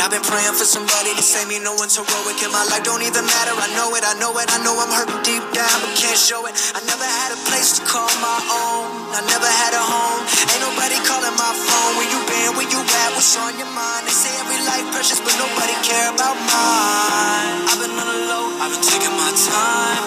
I've been praying for somebody to save me. No one's heroic in my life, don't even matter. I know it, I know it, I know I'm hurting deep down, but can't show it. I never had a place to call my own. I never had a home. Ain't nobody calling my phone. Where you been? Where you at? What's on your mind? They say every life precious, but nobody care about mine. I've been on the low, I've been taking my time.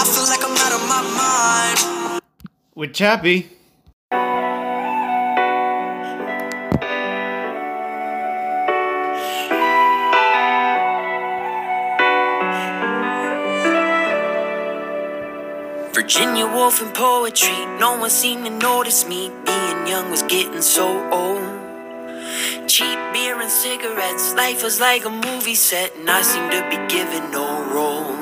I feel like I'm out of my mind. With Chappie. Virginia Woolf and poetry, no one seemed to notice me. Being young was getting so old. Cheap beer and cigarettes, life was like a movie set, and I seemed to be given no role.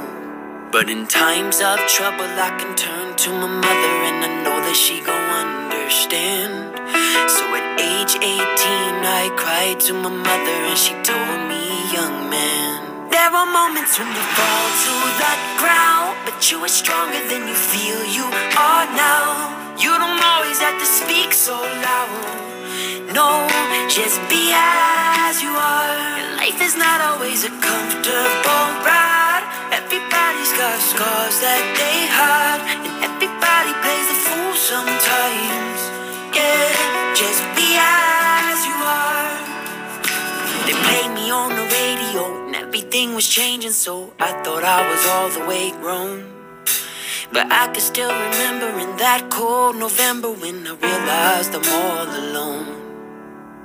But in times of trouble, I can turn to my mother, and I know that she gon' understand. So at age 18, I cried to my mother, and she told me, young man. There are moments when you fall to the ground, but you are stronger than you feel you are now. You don't always have to speak so loud. No, just be as you are. Life is not always a comfortable ride. Everybody's got scars that they hide, and everybody plays the fool sometimes. Yeah, just everything was changing, so I thought I was all the way grown. But I can still remember in that cold November when I realized I'm all alone.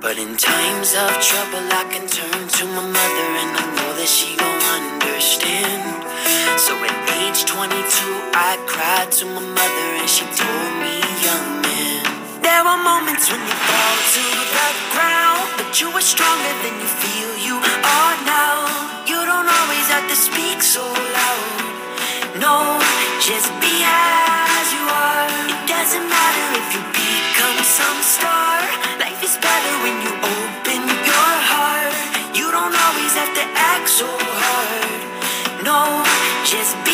But in times of trouble, I can turn to my mother, and I know that she gon' understand. So at age 22, I cried to my mother, and she told me, young man. There are moments when you fall to the ground, but you are stronger than you feel you are now. Have to speak so loud. No, just be as you are. It doesn't matter if you become some star. Life is better when you open your heart. You don't always have to act so hard. No, just be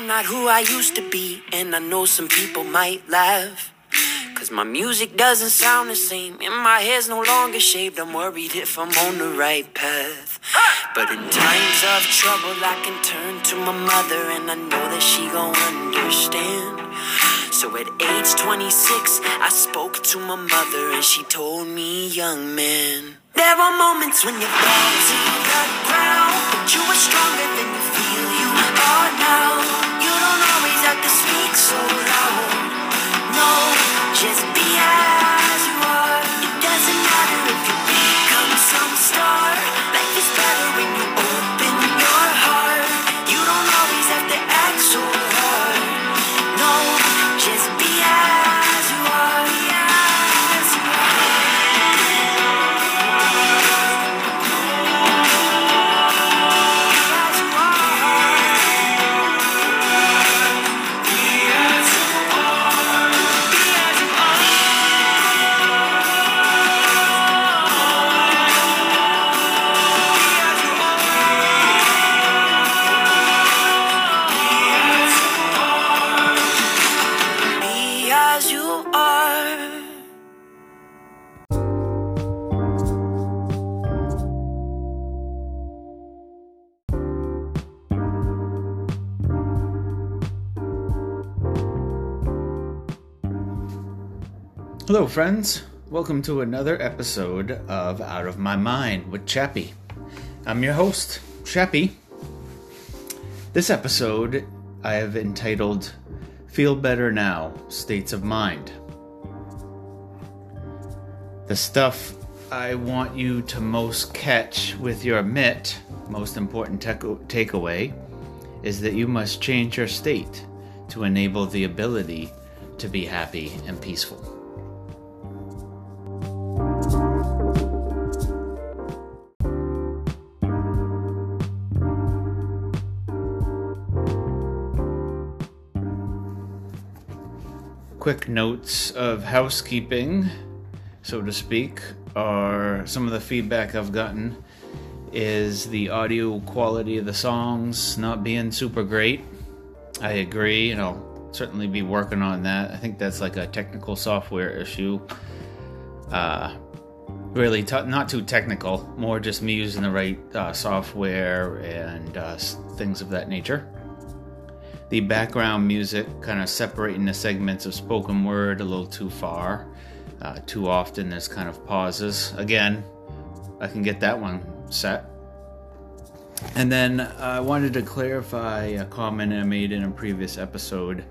I'm not who I used to be, and I know some people might laugh. Cause my music doesn't sound the same, and my hair's no longer shaved. I'm worried if I'm on the right path. But in times of trouble, I can turn to my mother, and I know that she gon' understand. So at age 26, I spoke to my mother, and she told me, young man. There are moments when you fall to the ground, but you are stronger than you feel you are now. Speak so Hello, friends. Welcome to another episode of Out of My Mind with Chappie. I'm your host, Chappie. This episode I have entitled Feel Better Now States of Mind. The stuff I want you to most catch with your mitt, most important tech- takeaway, is that you must change your state to enable the ability to be happy and peaceful. Quick notes of housekeeping, so to speak, are some of the feedback I've gotten is the audio quality of the songs not being super great. I agree, and I'll certainly be working on that. I think that's like a technical software issue. Uh, really, t- not too technical, more just me using the right uh, software and uh, things of that nature. The background music kind of separating the segments of spoken word a little too far. Uh, too often there's kind of pauses. Again, I can get that one set. And then I wanted to clarify a comment I made in a previous episode.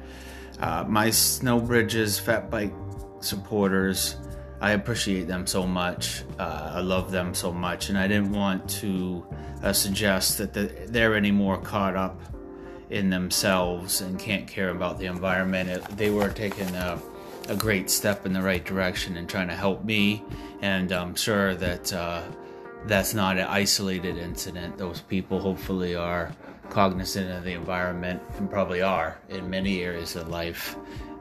Uh, my Snow Bridges Fat Bike supporters, I appreciate them so much. Uh, I love them so much, and I didn't want to uh, suggest that the, they're any more caught up in themselves and can't care about the environment. It, they were taking a, a, great step in the right direction and trying to help me, and I'm sure that uh, that's not an isolated incident. Those people hopefully are cognizant of the environment and probably are in many areas of life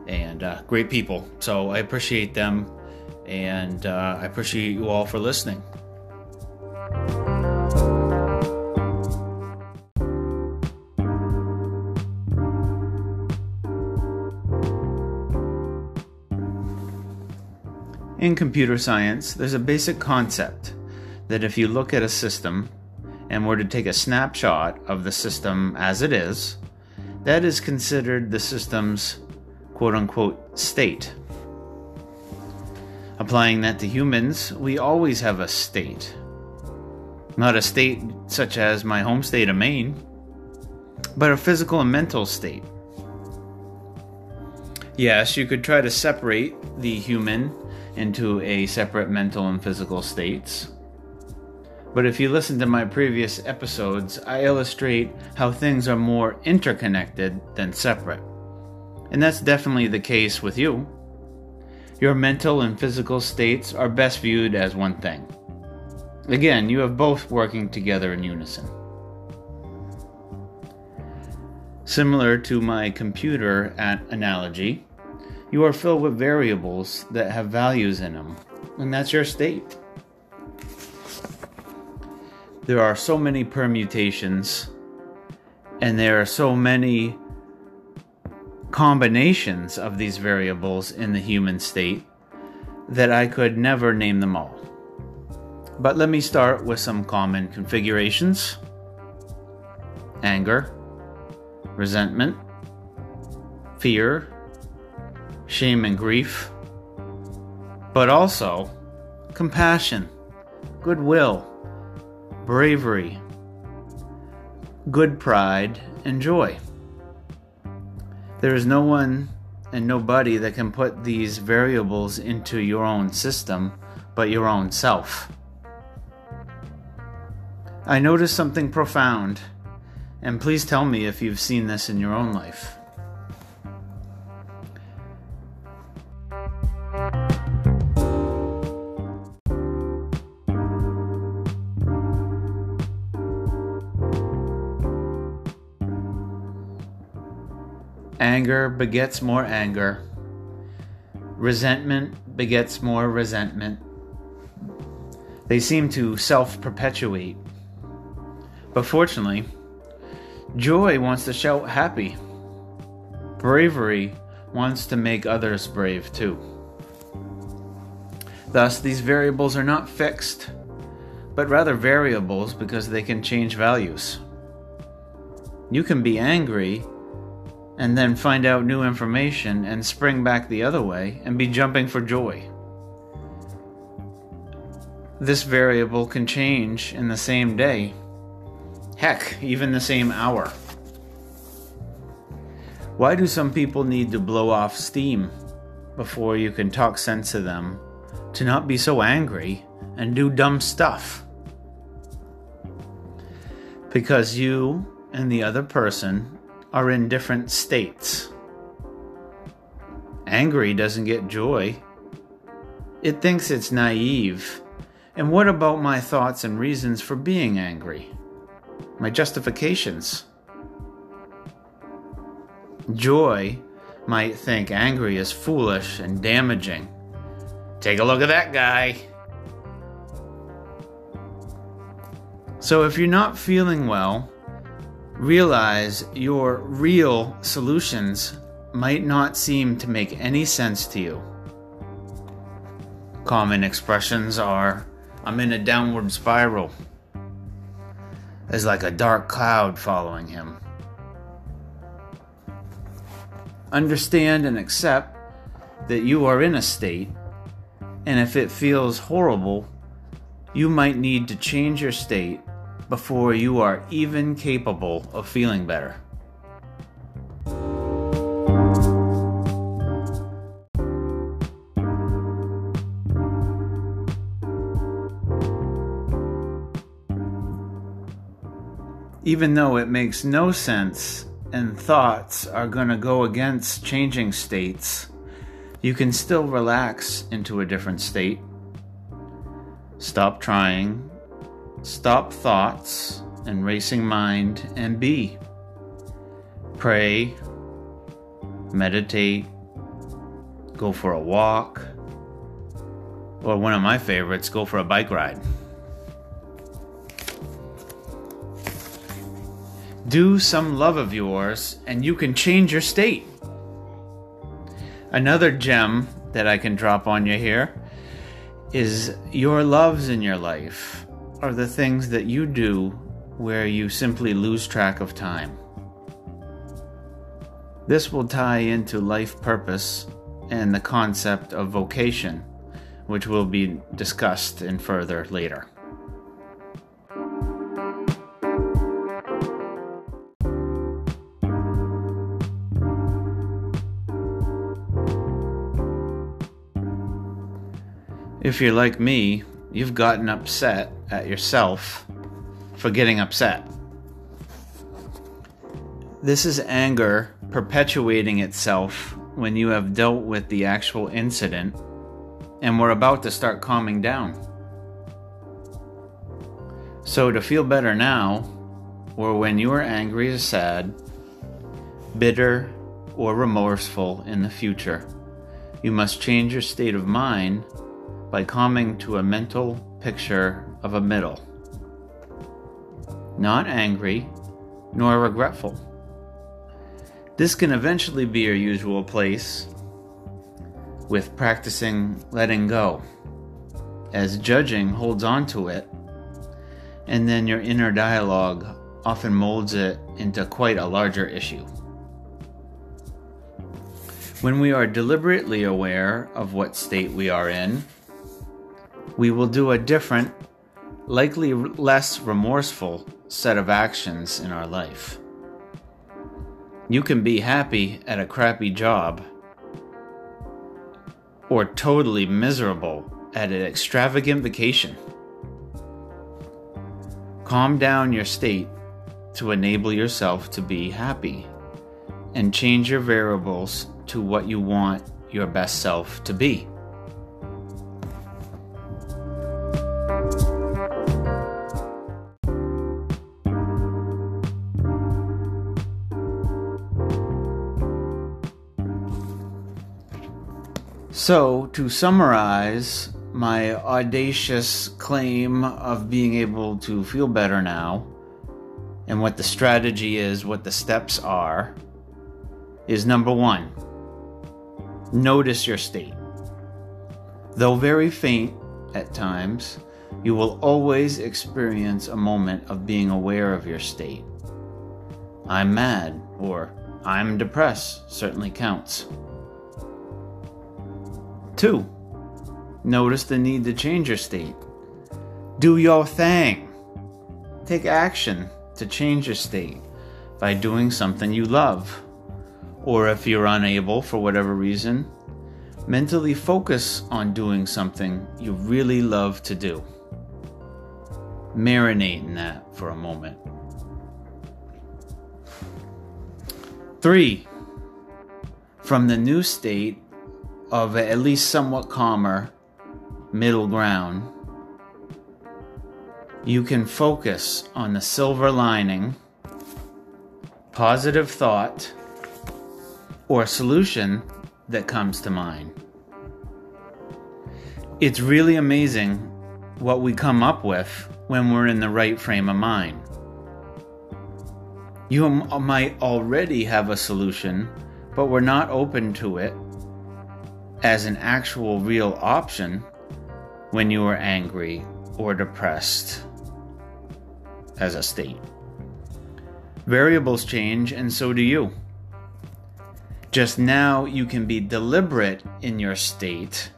and uh, great people. So I appreciate them and uh, I appreciate you all for listening. In computer science, there's a basic concept that if you look at a system and were to take a snapshot of the system as it is, that is considered the system's quote unquote state. Applying that to humans, we always have a state. Not a state such as my home state of Maine, but a physical and mental state. Yes, you could try to separate the human into a separate mental and physical states. But if you listen to my previous episodes, I illustrate how things are more interconnected than separate. And that's definitely the case with you. Your mental and physical states are best viewed as one thing. Again, you have both working together in unison. Similar to my computer analogy, you are filled with variables that have values in them, and that's your state there are so many permutations and there are so many combinations of these variables in the human state that I could never name them all. But let me start with some common configurations anger, resentment, fear, shame and grief, but also compassion, goodwill bravery, good pride, and joy. There is no one and nobody that can put these variables into your own system but your own self. I noticed something profound, and please tell me if you've seen this in your own life. Anger begets more anger. Resentment begets more resentment. They seem to self perpetuate. But fortunately, joy wants to shout happy. Bravery wants to make others brave too. Thus, these variables are not fixed, but rather variables because they can change values. You can be angry and then find out new information and spring back the other way and be jumping for joy. This variable can change in the same day, heck, even the same hour. Why do some people need to blow off steam before you can talk sense to them to not be so angry and do dumb stuff? Because you and the other person are in different states. Angry doesn't get joy. It thinks it's naive. And what about my thoughts and reasons for being angry? My justifications? Joy might think angry is foolish and damaging. Take a look at that guy. So, if you're not feeling well, realize your real solutions might not seem to make any sense to you. Common expressions are I'm in a downward spiral. There's like a dark cloud following him. Understand and accept that you are in a state, and if it feels horrible, you might need to change your state before you are even capable of feeling better. Even though it makes no sense and thoughts are going to go against changing states, you can still relax into a different state. Stop trying, stop thoughts and racing mind, and be. Pray, meditate, go for a walk, or one of my favorites, go for a bike ride. Do some love of yours, and you can change your state. Another gem that I can drop on you here is your loves in your life are the things that you do where you simply lose track of time. This will tie into life purpose and the concept of vocation, which will be discussed in further later. If you're like me, you've gotten upset at yourself for getting upset. This is anger perpetuating itself when you have dealt with the actual incident and we're about to start calming down. So, to feel better now, or when you are angry or sad, bitter, or remorseful in the future, you must change your state of mind by coming to a mental picture of a middle. Not angry, nor regretful. This can eventually be your usual place with practicing letting go, as judging holds on to it, and then your inner dialogue often molds it into quite a larger issue. When we are deliberately aware of what state we are in, we will do a different, likely less remorseful set of actions in our life. You can be happy at a crappy job or totally miserable at an extravagant vacation. Calm down your state to enable yourself to be happy and change your variables to what you want your best self to be. So, to summarize my audacious claim of being able to feel better now, and what the strategy is, what the steps are, is number one notice your state. Though very faint at times, you will always experience a moment of being aware of your state. I'm mad or I'm depressed certainly counts. Two, notice the need to change your state. Do your thing. Take action to change your state by doing something you love. Or if you're unable for whatever reason, mentally focus on doing something you really love to do. Marinate in that for a moment. Three, from the new state, of at least somewhat calmer middle ground, you can focus on the silver lining, positive thought, or solution that comes to mind. It's really amazing what we come up with when we're in the right frame of mind. You might already have a solution, but we're not open to it as an actual real option when you are angry or depressed as a state. Variables change, and so do you. Just now, you can be deliberate in your state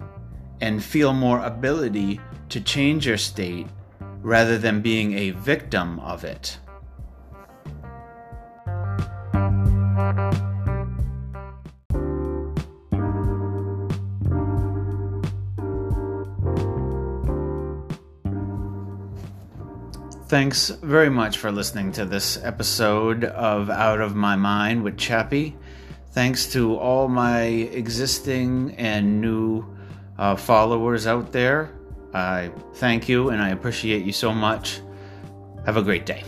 and feel more ability to change your state rather than being a victim of it. Thanks very much for listening to this episode of Out of My Mind with Chappie. Thanks to all my existing and new uh, followers out there. I thank you and I appreciate you so much. Have a great day.